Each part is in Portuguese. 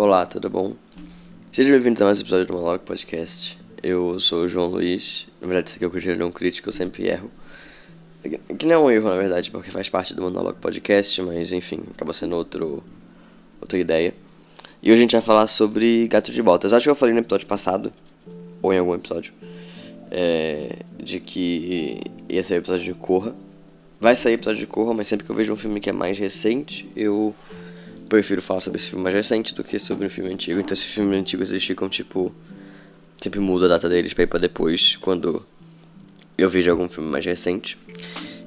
Olá, tudo bom? Sejam bem-vindos a mais um episódio do Monólogo Podcast. Eu sou o João Luiz. Na verdade, isso aqui é o Cristiano um crítico, eu sempre erro. Que não é um erro, na verdade, porque faz parte do Monólogo Podcast, mas enfim, acaba sendo outro, outra ideia. E hoje a gente vai falar sobre Gato de Botas. Acho que eu falei no episódio passado, ou em algum episódio, é, de que ia sair o episódio de Corra. Vai sair episódio de Corra, mas sempre que eu vejo um filme que é mais recente, eu prefiro falar sobre esse filme mais recente do que sobre um filme antigo. Então, esses filmes antigos eles ficam tipo. Sempre muda a data deles pra ir pra depois, quando eu vejo algum filme mais recente.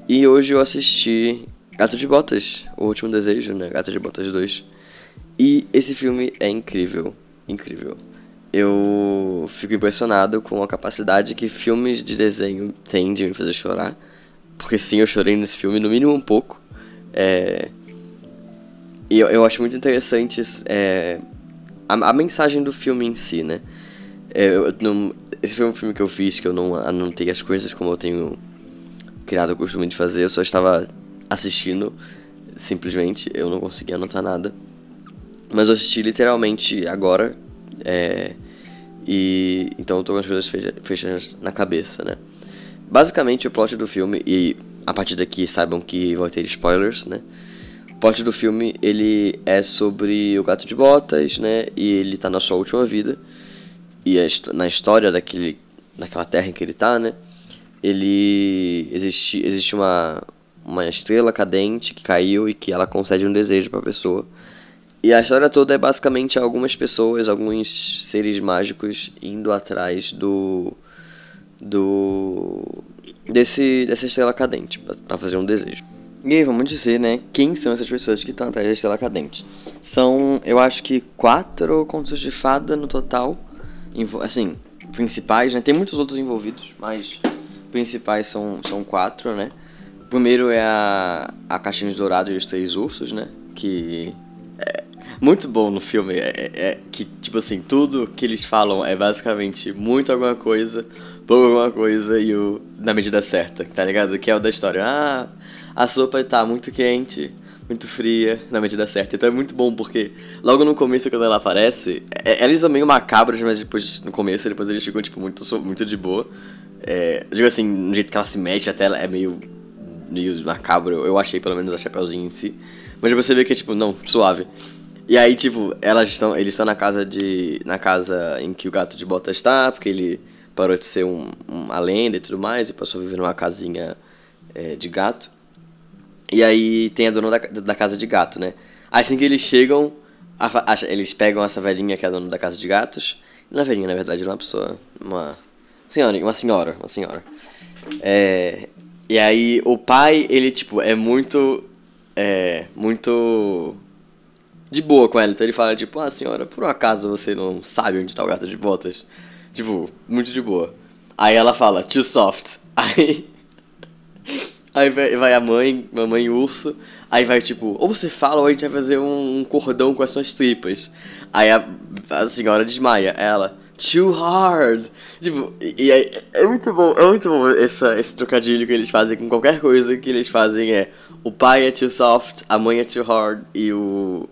E hoje eu assisti Gato de Botas, O Último Desejo, né? Gato de Botas 2. E esse filme é incrível. Incrível. Eu fico impressionado com a capacidade que filmes de desenho têm de me fazer chorar. Porque sim, eu chorei nesse filme, no mínimo um pouco. É e eu, eu acho muito interessante é, a, a, mensagem do filme em si, né? É, eu, não, esse foi um filme que eu fiz que eu não anotei as coisas como eu tenho criado o costume de fazer. Eu só estava assistindo, simplesmente. Eu não conseguia anotar nada. Mas eu assisti literalmente agora. É, e então eu tô com as coisas fechadas na cabeça, né? Basicamente o plot do filme, e a partir daqui saibam que vão ter spoilers, né? Plot do filme, ele é sobre o gato de botas, né? E ele tá na sua última vida. E na história daquele, daquela terra em que ele tá, né? Ele... Existe, existe uma, uma estrela cadente que caiu e que ela concede um desejo pra pessoa. E a história toda é basicamente algumas pessoas, alguns seres mágicos indo atrás do... Do... Desse, dessa estrela cadente, para fazer um desejo. E aí, vamos dizer, né, quem são essas pessoas que estão atrás da Estrela Cadente. São, eu acho que quatro contos de fada no total, assim, principais, né, tem muitos outros envolvidos, mas principais são, são quatro, né. O primeiro é a, a Caixinha de Dourado e os Três Ursos, né, que é muito bom no filme, é, é, é que, tipo assim, tudo que eles falam é basicamente muito alguma coisa, pouco alguma coisa e o na medida certa, tá ligado? Que é o da história, ah a sopa tá muito quente, muito fria, na medida certa. Então é muito bom porque logo no começo, quando ela aparece, é, eles são meio macabros, mas depois no começo, depois eles ficam tipo, muito, muito de boa. É, digo assim, no jeito que ela se mexe, até ela é meio, meio macabro. Eu achei pelo menos a Chapeuzinho em si. Mas você vê que é tipo, não, suave. E aí, tipo, elas estão, eles estão na casa de. na casa em que o gato de bota está, porque ele parou de ser um, uma lenda e tudo mais, e passou a viver numa casinha é, de gato. E aí tem a dona da, da casa de gato, né? Assim que eles chegam, a, a, eles pegam essa velhinha que é a dona da casa de gatos. Não é velhinha, na verdade, é uma pessoa. Uma senhora, uma senhora, uma senhora. É, e aí o pai, ele, tipo, é muito. É. Muito. De boa com ela. Então ele fala, tipo, ah, senhora, por um acaso você não sabe onde tá o gato de botas? Tipo, muito de boa. Aí ela fala, too soft. Aí Aí vai, a mãe, mamãe urso. Aí vai tipo, ou você fala ou a gente vai fazer um, cordão com as suas tripas. Aí a, a senhora desmaia. Ela, too hard. Tipo, e aí, é muito bom, é muito bom essa, esse trocadilho que eles fazem com qualquer coisa que eles fazem é o pai é too soft, a mãe é too hard e o.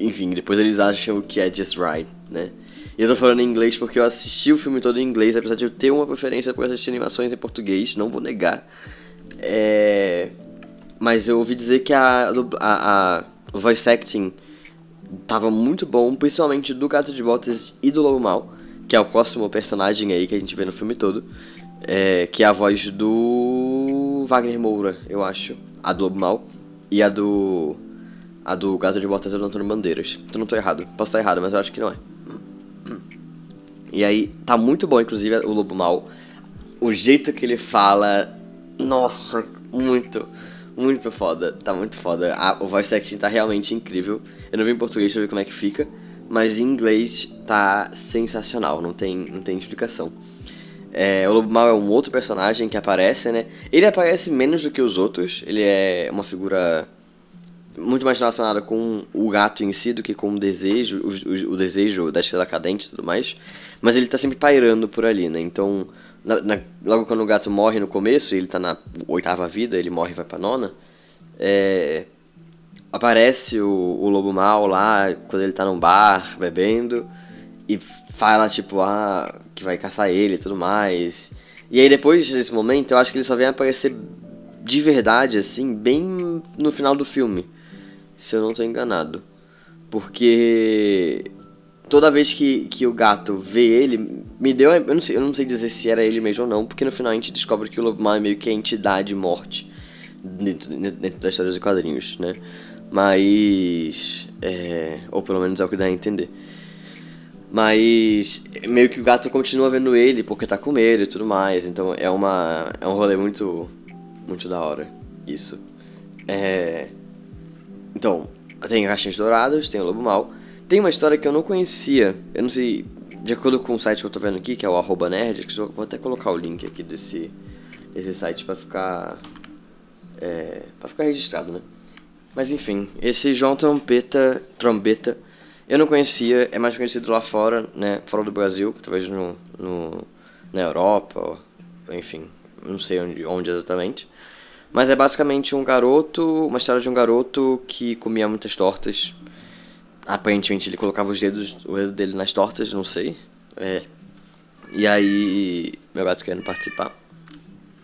Enfim, depois eles acham que é just right, né? E eu tô falando em inglês porque eu assisti o filme todo em inglês, apesar de eu ter uma preferência por assistir animações em português, não vou negar. É... Mas eu ouvi dizer que a, a, a voice acting tava muito bom, principalmente do Gato de Botas e do Lobo Mal, que é o próximo personagem aí que a gente vê no filme todo, é, que é a voz do Wagner Moura, eu acho, a do Lobo Mal, e a do a do Gato de Botas é do Antônio Bandeiras. Eu não tô errado, posso estar errado, mas eu acho que não é. E aí, tá muito bom, inclusive, o Lobo Mal. O jeito que ele fala nossa, muito, muito foda. Tá muito foda. A, o voice acting tá realmente incrível. Eu não vi em português pra ver como é que fica. Mas em inglês tá sensacional, não tem, não tem explicação. É, o Lobo Mal é um outro personagem que aparece, né? Ele aparece menos do que os outros. Ele é uma figura muito mais relacionada com o gato em si do que com o desejo, o, o, o desejo da estrela cadente e tudo mais. Mas ele tá sempre pairando por ali, né? Então na, na, logo quando o gato morre no começo, ele tá na oitava vida, ele morre e vai pra nona. É, aparece o, o lobo mal lá, quando ele tá num bar, bebendo, e fala, tipo, ah, que vai caçar ele e tudo mais. E aí depois desse momento, eu acho que ele só vem aparecer de verdade, assim, bem no final do filme. Se eu não tô enganado. Porque toda vez que, que o gato vê ele, me deu. Eu não, sei, eu não sei dizer se era ele mesmo ou não, porque no final a gente descobre que o Lobo Mal é meio que a entidade morte dentro, dentro histórias de quadrinhos, né? Mas. É, ou pelo menos é o que dá a entender. Mas meio que o gato continua vendo ele porque tá com medo e tudo mais. Então é uma. É um rolê muito. Muito da hora. Isso. É. Então, tem caixinhas douradas, tem o lobo mal. Tem uma história que eu não conhecia. Eu não sei. De acordo com o site que eu tô vendo aqui, que é o arroba nerd, que eu vou até colocar o link aqui desse, desse site pra ficar. É, pra ficar registrado, né? Mas enfim, esse João Trombeta, Trombeta eu não conhecia, é mais conhecido lá fora, né? Fora do Brasil, talvez no, no, na Europa, enfim, não sei onde, onde exatamente. Mas é basicamente um garoto, uma história de um garoto que comia muitas tortas. Aparentemente ele colocava os dedos, o dedo dele nas tortas, não sei. É. E aí, meu gato querendo participar.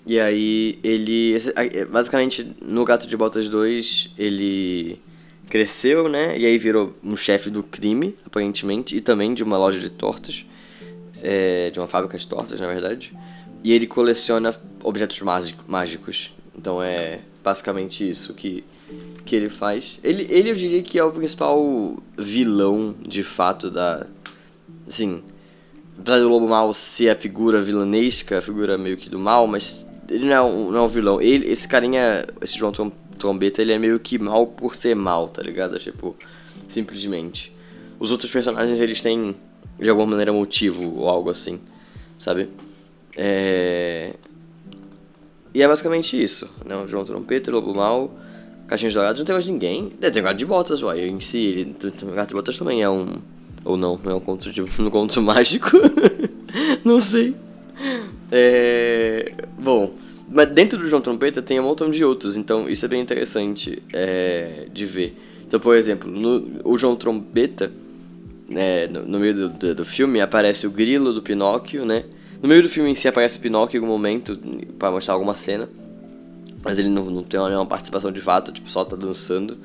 E aí ele, basicamente no Gato de Botas 2, ele cresceu, né? E aí virou um chefe do crime, aparentemente, e também de uma loja de tortas, é, de uma fábrica de tortas, na verdade. E ele coleciona objetos mágicos. Então é basicamente isso que, que ele faz. Ele, ele eu diria que é o principal vilão, de fato, da. Assim. Apesar do Lobo Mal ser a figura vilanesca, a figura meio que do mal, mas ele não é um, não é um vilão. Ele, esse carinha, esse João Trombeta, ele é meio que mal por ser mal, tá ligado? Tipo, simplesmente. Os outros personagens, eles têm, de alguma maneira, motivo ou algo assim, sabe? É... E é basicamente isso, né? O João Trompeta, Lobo Mal, Caixinhos Dourados, não tem mais ninguém. É, tem o Gato de Botas, uai, em si, ele, o Gato de Botas também é um... Ou não, não é um conto, de, um conto mágico. não sei. É... Bom, mas dentro do João Trompeta tem um montão de outros, então isso é bem interessante é, de ver. Então, por exemplo, no, o João Trompeta, né, no, no meio do, do, do, filme, aparece o grilo do Pinóquio, né? No meio do filme em si aparece o Pinóquio em algum momento para mostrar alguma cena. Mas ele não, não tem nenhuma participação de fato, tipo, só tá dançando.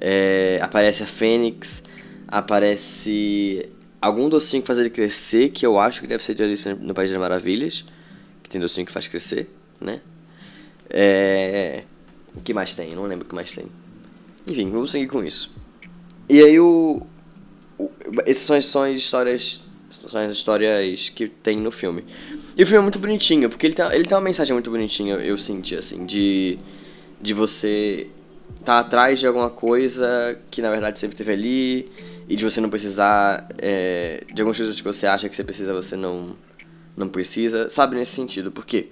É, aparece a Fênix, aparece algum docinho que faz ele crescer, que eu acho que deve ser de Alice no País das Maravilhas, que tem docinho que faz crescer, né? É... O que mais tem? Eu não lembro o que mais tem. Enfim, vamos seguir com isso. E aí o... o... Essas são, são as histórias são as histórias que tem no filme. E o filme é muito bonitinho, porque ele tem, ele tem uma mensagem muito bonitinha, eu senti, assim, de, de você estar tá atrás de alguma coisa que na verdade sempre esteve ali, e de você não precisar é, de algumas coisas que você acha que você precisa, você não, não precisa, sabe, nesse sentido. Por quê?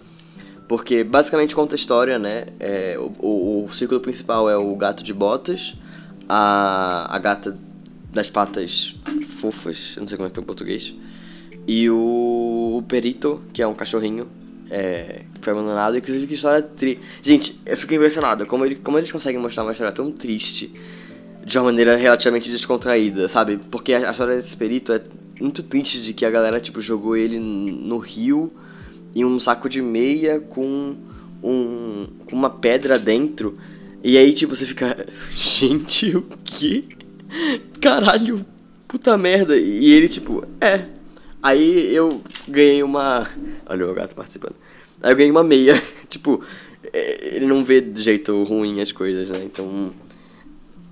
Porque basicamente conta a história, né? É, o, o, o círculo principal é o gato de botas, a, a gata das patas fofas, não sei como é que é em português. E o, Perito, que é um cachorrinho, é, foi abandonado. Inclusive, que história triste. Gente, eu fico impressionado como, ele, como eles conseguem mostrar uma história tão triste de uma maneira relativamente descontraída, sabe? Porque a, a história desse Perito é muito triste de que a galera, tipo, jogou ele no rio em um saco de meia com um, uma pedra dentro. E aí, tipo, você fica. Gente, o que? Caralho, puta merda. E ele, tipo, é. Aí eu ganhei uma. Olha o meu gato participando. Aí eu ganhei uma meia. tipo, é, ele não vê de jeito ruim as coisas, né? Então.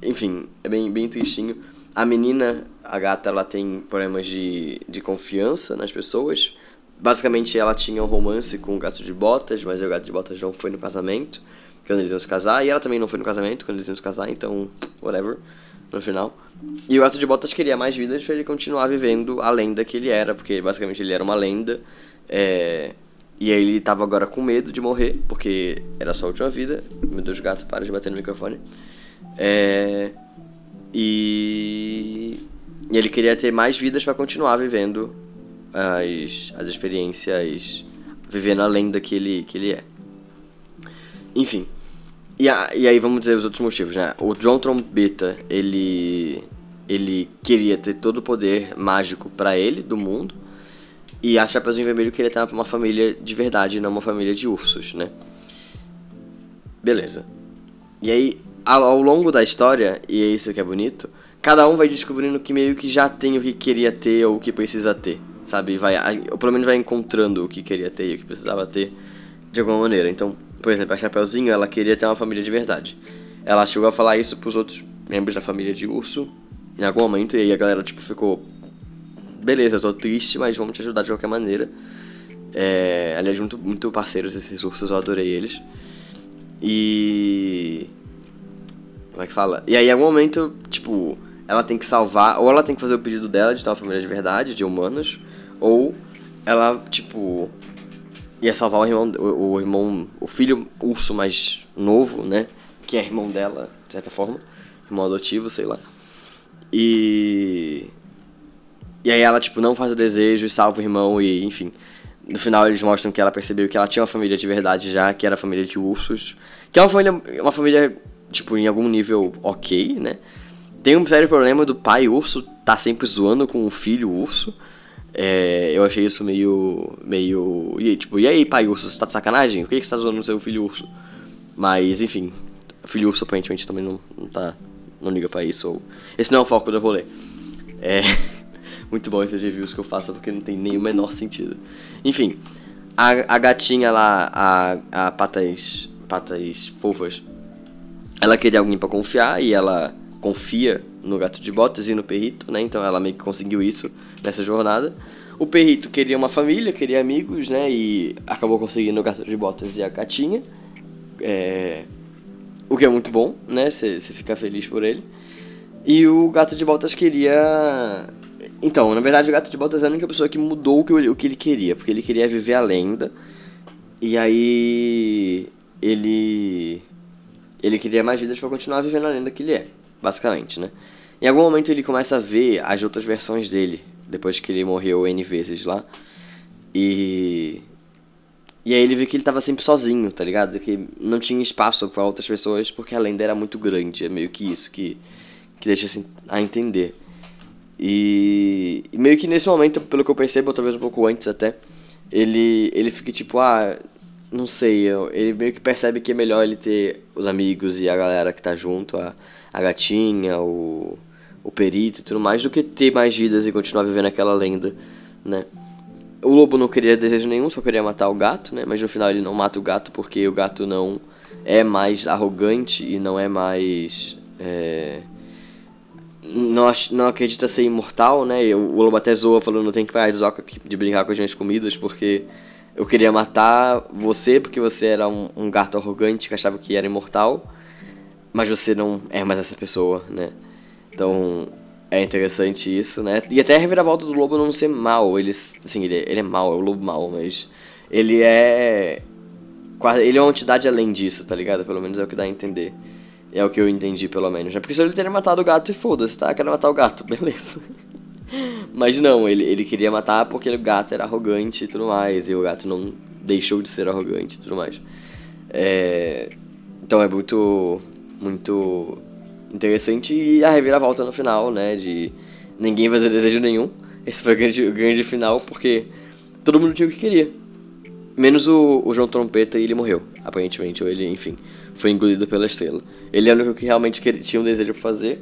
Enfim, é bem, bem tristinho. A menina, a gata, ela tem problemas de, de confiança nas pessoas. Basicamente, ela tinha um romance com o gato de botas, mas o gato de botas não foi no casamento quando eles iam se casar. E ela também não foi no casamento quando eles iam se casar, então, whatever no final. E o Gato de Botas queria mais vidas para ele continuar vivendo a lenda que ele era, porque basicamente ele era uma lenda. É... E aí ele tava agora com medo de morrer, porque era só a última vida. Meu Deus, gato, para de bater no microfone. É... E... e ele queria ter mais vidas para continuar vivendo as, as experiências, vivendo a lenda que ele, que ele é. Enfim. E, a, e aí vamos dizer os outros motivos, né? O John Trombeta, ele. Ele queria ter todo o poder mágico para ele, do mundo. E a Chapeuzinho Vermelho queria ter uma família de verdade, não uma família de ursos, né? Beleza. E aí, ao longo da história, e é isso que é bonito, cada um vai descobrindo que meio que já tem o que queria ter ou o que precisa ter, sabe? Vai, ou pelo menos vai encontrando o que queria ter e o que precisava ter de alguma maneira. Então, por exemplo, a Chapeuzinho, ela queria ter uma família de verdade. Ela chegou a falar isso pros outros membros da família de urso em algum momento, e aí a galera, tipo, ficou... Beleza, eu tô triste, mas vamos te ajudar de qualquer maneira. É, aliás, muito, muito parceiros esses ursos, eu adorei eles. E... Como é que fala? E aí, em algum momento, tipo, ela tem que salvar... Ou ela tem que fazer o pedido dela de ter uma família de verdade, de humanos, ou ela, tipo, ia salvar o irmão, o, o, irmão, o filho urso mais novo, né? Que é irmão dela, de certa forma, irmão adotivo, sei lá. E e aí ela tipo não faz o desejo e salva o irmão e enfim. No final eles mostram que ela percebeu que ela tinha uma família de verdade já, que era a família de ursos, que é uma família, uma família tipo em algum nível ok, né? Tem um sério problema do pai urso tá sempre zoando com o filho urso. É, eu achei isso meio. meio. E, tipo, e aí, pai urso, você tá de sacanagem? Por que, que você tá zoando seu filho urso? Mas, enfim, filho urso aparentemente também não, não tá. não liga pra isso. Ou... Esse não é o foco do rolê. É. Muito bom esses reviews que eu faço porque não tem nem o menor sentido. Enfim, a, a gatinha lá, a, a patas. patas fofas, ela queria alguém para confiar e ela confia no gato de botas e no perrito, né? Então ela meio que conseguiu isso nessa jornada. O perrito queria uma família, queria amigos, né? E acabou conseguindo o gato de botas e a gatinha. É... O que é muito bom, né? Você fica feliz por ele. E o gato de botas queria. Então, na verdade, o gato de botas é a única pessoa que mudou o que, o que ele queria, porque ele queria viver a lenda. E aí. Ele. Ele queria mais vidas para continuar vivendo a lenda que ele é, basicamente, né? Em algum momento ele começa a ver as outras versões dele, depois que ele morreu N vezes lá. E. E aí ele vê que ele tava sempre sozinho, tá ligado? Que não tinha espaço para outras pessoas porque a lenda era muito grande. É meio que isso que, que deixa assim, a entender. E, e meio que nesse momento, pelo que eu percebo, talvez um pouco antes até, ele, ele fica tipo, ah, não sei, ele meio que percebe que é melhor ele ter os amigos e a galera que tá junto, a, a gatinha, o, o perito e tudo mais, do que ter mais vidas e continuar vivendo aquela lenda, né? O lobo não queria desejo nenhum, só queria matar o gato, né? Mas no final ele não mata o gato porque o gato não é mais arrogante e não é mais. É, não, não acredita ser imortal, né? E o lobo até zoa falando: não tem que parar de, de brincar com as minhas comidas porque eu queria matar você porque você era um, um gato arrogante que achava que era imortal, mas você não é mais essa pessoa, né? Então, é interessante isso, né? E até a reviravolta do lobo não ser mal. Ele, assim, ele, ele é mal, é o lobo mal, mas ele é. Ele é uma entidade além disso, tá ligado? Pelo menos é o que dá a entender. É o que eu entendi, pelo menos. É porque se ele teria matado o gato e foda-se, tá? Quero matar o gato, beleza. Mas não, ele, ele queria matar porque o gato era arrogante e tudo mais. E o gato não deixou de ser arrogante e tudo mais. É... Então é muito. Muito interessante e a reviravolta no final, né? De ninguém fazer desejo nenhum. Esse foi o grande, o grande final, porque todo mundo tinha o que queria. Menos o, o João Trompeta e ele morreu, aparentemente. Ou ele, enfim, foi engolido pela estrela. Ele era o que realmente queria, tinha um desejo pra fazer.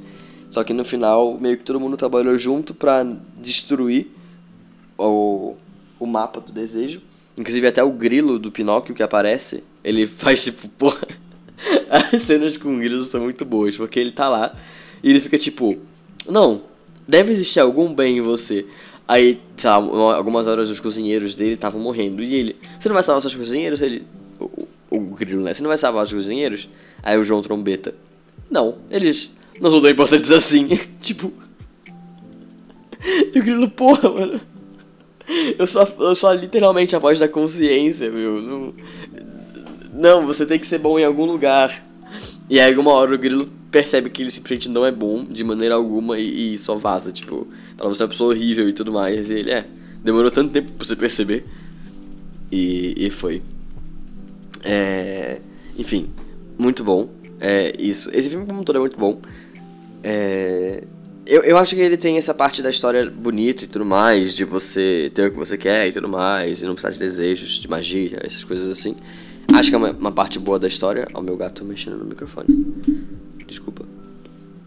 Só que no final, meio que todo mundo trabalhou junto pra destruir o, o mapa do desejo. Inclusive até o grilo do Pinóquio que aparece, ele faz tipo, porra. As cenas com o Grilo são muito boas, porque ele tá lá e ele fica tipo, não, deve existir algum bem em você. Aí, algumas horas os cozinheiros dele estavam morrendo. E ele, você não vai salvar seus cozinheiros? Ele, o, o, grilo, né? Você não vai salvar os cozinheiros? Aí o João Trombeta, não, eles não são tão importantes assim. tipo. E o grilo, porra, mano. Eu sou, eu sou literalmente a voz da consciência, meu. Não, não, você tem que ser bom em algum lugar. E aí, alguma hora o grilo percebe que ele simplesmente não é bom de maneira alguma e, e só vaza, tipo, fala, você é uma pessoa horrível e tudo mais. E ele, é, demorou tanto tempo pra você perceber. E, e foi. É, enfim, muito bom. É isso. Esse filme como um todo é muito bom. É, eu, eu acho que ele tem essa parte da história bonita e tudo mais, de você ter o que você quer e tudo mais, e não precisar de desejos, de magia, essas coisas assim. Acho que é uma, uma parte boa da história. Ó, meu gato mexendo no microfone. Desculpa.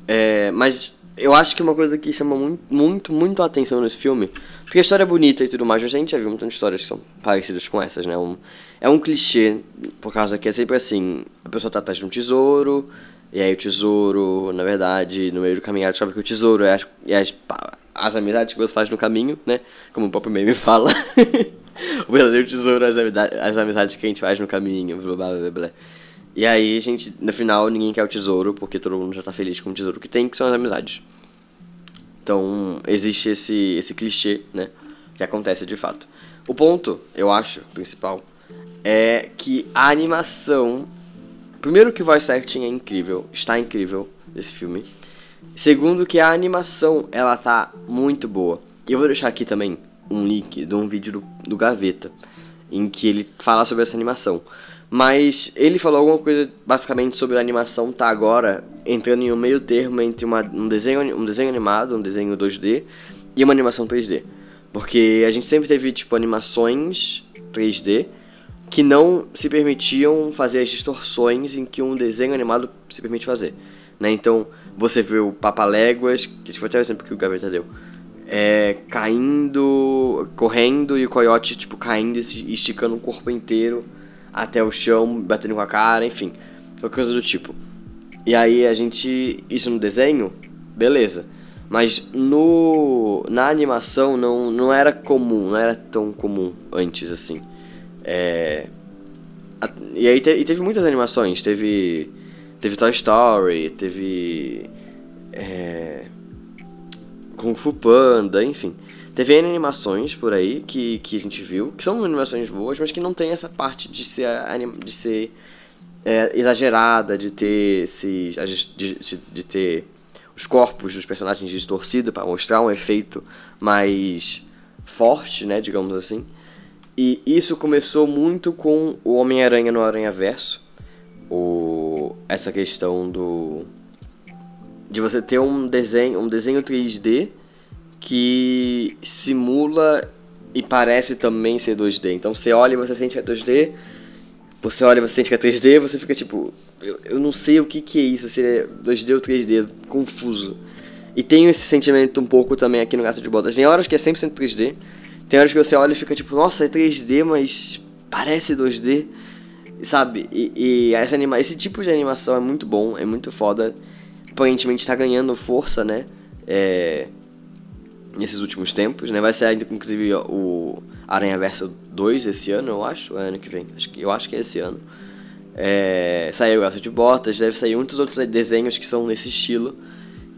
É, mas eu acho que uma coisa que chama muito, muito, muito a atenção nesse filme, porque a história é bonita e tudo mais, mas a gente já viu muitas histórias que são parecidas com essas, né? Um, é um clichê, por causa que é sempre assim, a pessoa tá atrás de um tesouro, e aí o tesouro, na verdade, no meio do caminho ela descobre que o tesouro é as, é as, as amizades que você faz no caminho, né? Como o próprio meme fala. o verdadeiro tesouro as, as amizades que a gente faz no caminho, blá blá blá blá. E aí, a gente, no final, ninguém quer o tesouro, porque todo mundo já tá feliz com o tesouro que tem, que são as amizades. Então, existe esse, esse clichê, né? Que acontece de fato. O ponto, eu acho, principal, é que a animação. Primeiro, que o voice acting é incrível, está incrível esse filme. Segundo, que a animação ela tá muito boa. E eu vou deixar aqui também um link de um vídeo do, do Gaveta, em que ele fala sobre essa animação. Mas ele falou alguma coisa basicamente sobre a animação tá agora entrando em um meio termo entre uma, um, desenho, um desenho animado, um desenho 2D e uma animação 3D. Porque a gente sempre teve tipo animações 3D que não se permitiam fazer as distorções em que um desenho animado se permite fazer. Né? Então você vê o Papaléguas, que foi até o exemplo que o Gaveta deu, é, caindo, correndo e o coiote tipo caindo e esticando o corpo inteiro até o chão, batendo com a cara, enfim, qualquer coisa do tipo. E aí a gente. Isso no desenho, beleza. Mas no na animação não, não era comum, não era tão comum antes assim. É, a, e aí te, e teve muitas animações, teve teve Toy Story, teve é, Kung Fu Panda, enfim. Teve animações por aí que, que a gente viu, que são animações boas, mas que não tem essa parte de ser, de ser é, exagerada, de ter, esses, de, de, de ter os corpos dos personagens distorcidos para mostrar um efeito mais forte, né, digamos assim. E isso começou muito com o Homem-Aranha no Aranha Verso. O, essa questão do de você ter um desenho, um desenho 3D que simula e parece também ser 2D. Então você olha e você sente que é 2D, você olha e você sente que é 3D, você fica tipo, eu, eu não sei o que, que é isso, se é 2D ou 3D, confuso. E tenho esse sentimento um pouco também aqui no Gato de Botas. Tem horas que é 100% 3D, tem horas que você olha e fica tipo, nossa, é 3D, mas parece 2D, sabe? E, e essa anima esse tipo de animação é muito bom, é muito foda. Aparentemente está ganhando força, né? É, nesses últimos tempos, né? Vai sair inclusive o Aranha Verso 2 esse ano, eu acho, é ano que vem. Acho que, eu acho que é esse ano. É, saiu o Gato de Botas, deve sair muitos outros desenhos que são nesse estilo.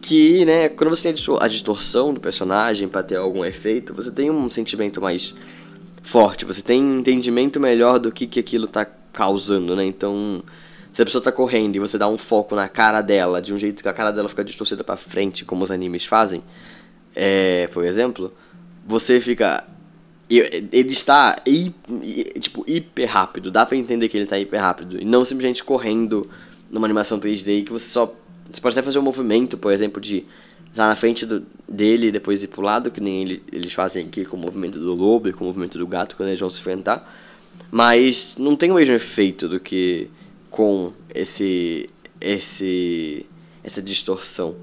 Que, né, quando você tem a distorção do personagem para ter algum efeito, você tem um sentimento mais forte, você tem um entendimento melhor do que, que aquilo tá causando, né? Então, se a pessoa tá correndo e você dá um foco na cara dela, de um jeito que a cara dela fica distorcida para frente, como os animes fazem, é, por exemplo, você fica. Ele está tipo, hiper rápido, dá pra entender que ele está hiper rápido, e não simplesmente correndo numa animação 3D que você só. Você pode até fazer um movimento, por exemplo, de estar na frente do, dele e depois ir pro lado, que nem ele, eles fazem aqui com o movimento do lobo e com o movimento do gato quando eles vão se enfrentar. Mas não tem o mesmo efeito do que com esse. esse. essa distorção.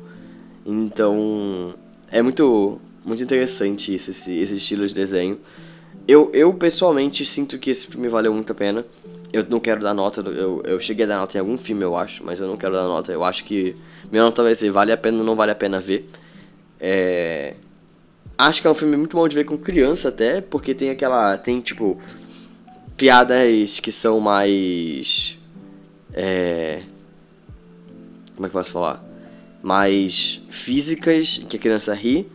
Então é muito, muito interessante isso, esse, esse estilo de desenho. Eu, eu pessoalmente sinto que esse filme valeu muito a pena. Eu não quero dar nota, eu, eu cheguei a dar nota em algum filme, eu acho, mas eu não quero dar nota. Eu acho que minha nota vai ser vale a pena ou não vale a pena ver. É... Acho que é um filme muito bom de ver com criança até, porque tem aquela. Tem tipo. Piadas que são mais. É. Como é que eu posso falar? mais físicas, que a criança ri.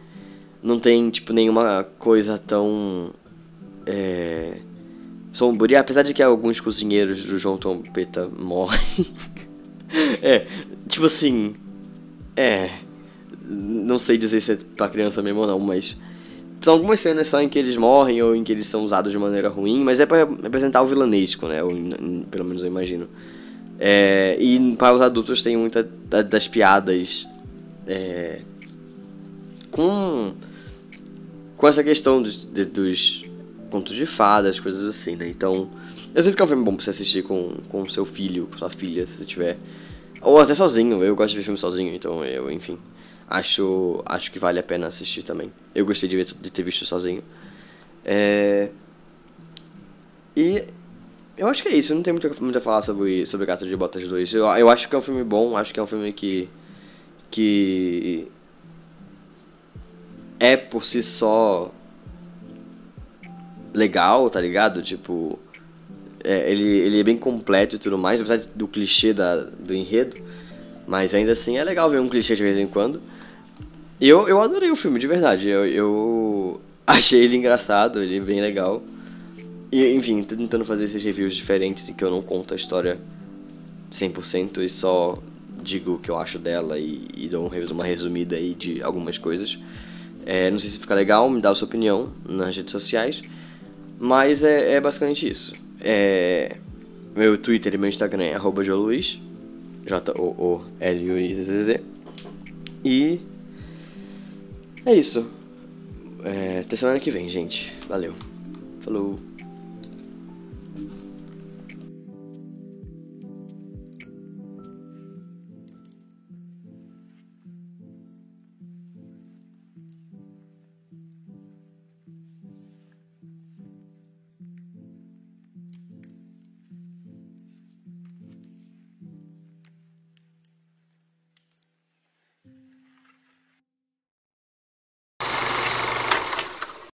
Não tem, tipo, nenhuma coisa tão. É, sombria, apesar de que alguns cozinheiros do João Trompeta morrem. é, tipo assim. É. Não sei dizer se é pra criança mesmo ou não, mas. São algumas cenas só em que eles morrem ou em que eles são usados de maneira ruim, mas é para representar o vilanesco, né? Ou, pelo menos eu imagino. É, e para os adultos tem muita das piadas é, com, com essa questão dos, de, dos contos de fadas, coisas assim, né? Então, eu sinto que é um filme bom pra você assistir com, com seu filho, com sua filha, se você tiver. Ou até sozinho, eu gosto de ver filme sozinho, então eu, enfim. Acho, acho que vale a pena assistir também. Eu gostei de, ver, de ter visto sozinho. É... E eu acho que é isso, não tem muito, muito a falar sobre, sobre Gato de Botas 2. Eu, eu acho que é um filme bom, acho que é um filme que. que. é por si só. legal, tá ligado? Tipo. É, ele, ele é bem completo e tudo mais, apesar do clichê da, do enredo. Mas ainda assim é legal ver um clichê de vez em quando. E eu, eu adorei o filme, de verdade. Eu, eu achei ele engraçado, ele bem legal. E, enfim, tô tentando fazer esses reviews diferentes em que eu não conto a história 100% e só digo o que eu acho dela e, e dou uma resumida aí de algumas coisas. É, não sei se fica legal, me dá a sua opinião nas redes sociais. Mas é, é basicamente isso. É, meu Twitter e meu Instagram é Joluiz. J-O-O-L-U-I-Z-Z. E é isso. É, até semana que vem, gente. Valeu. Falou.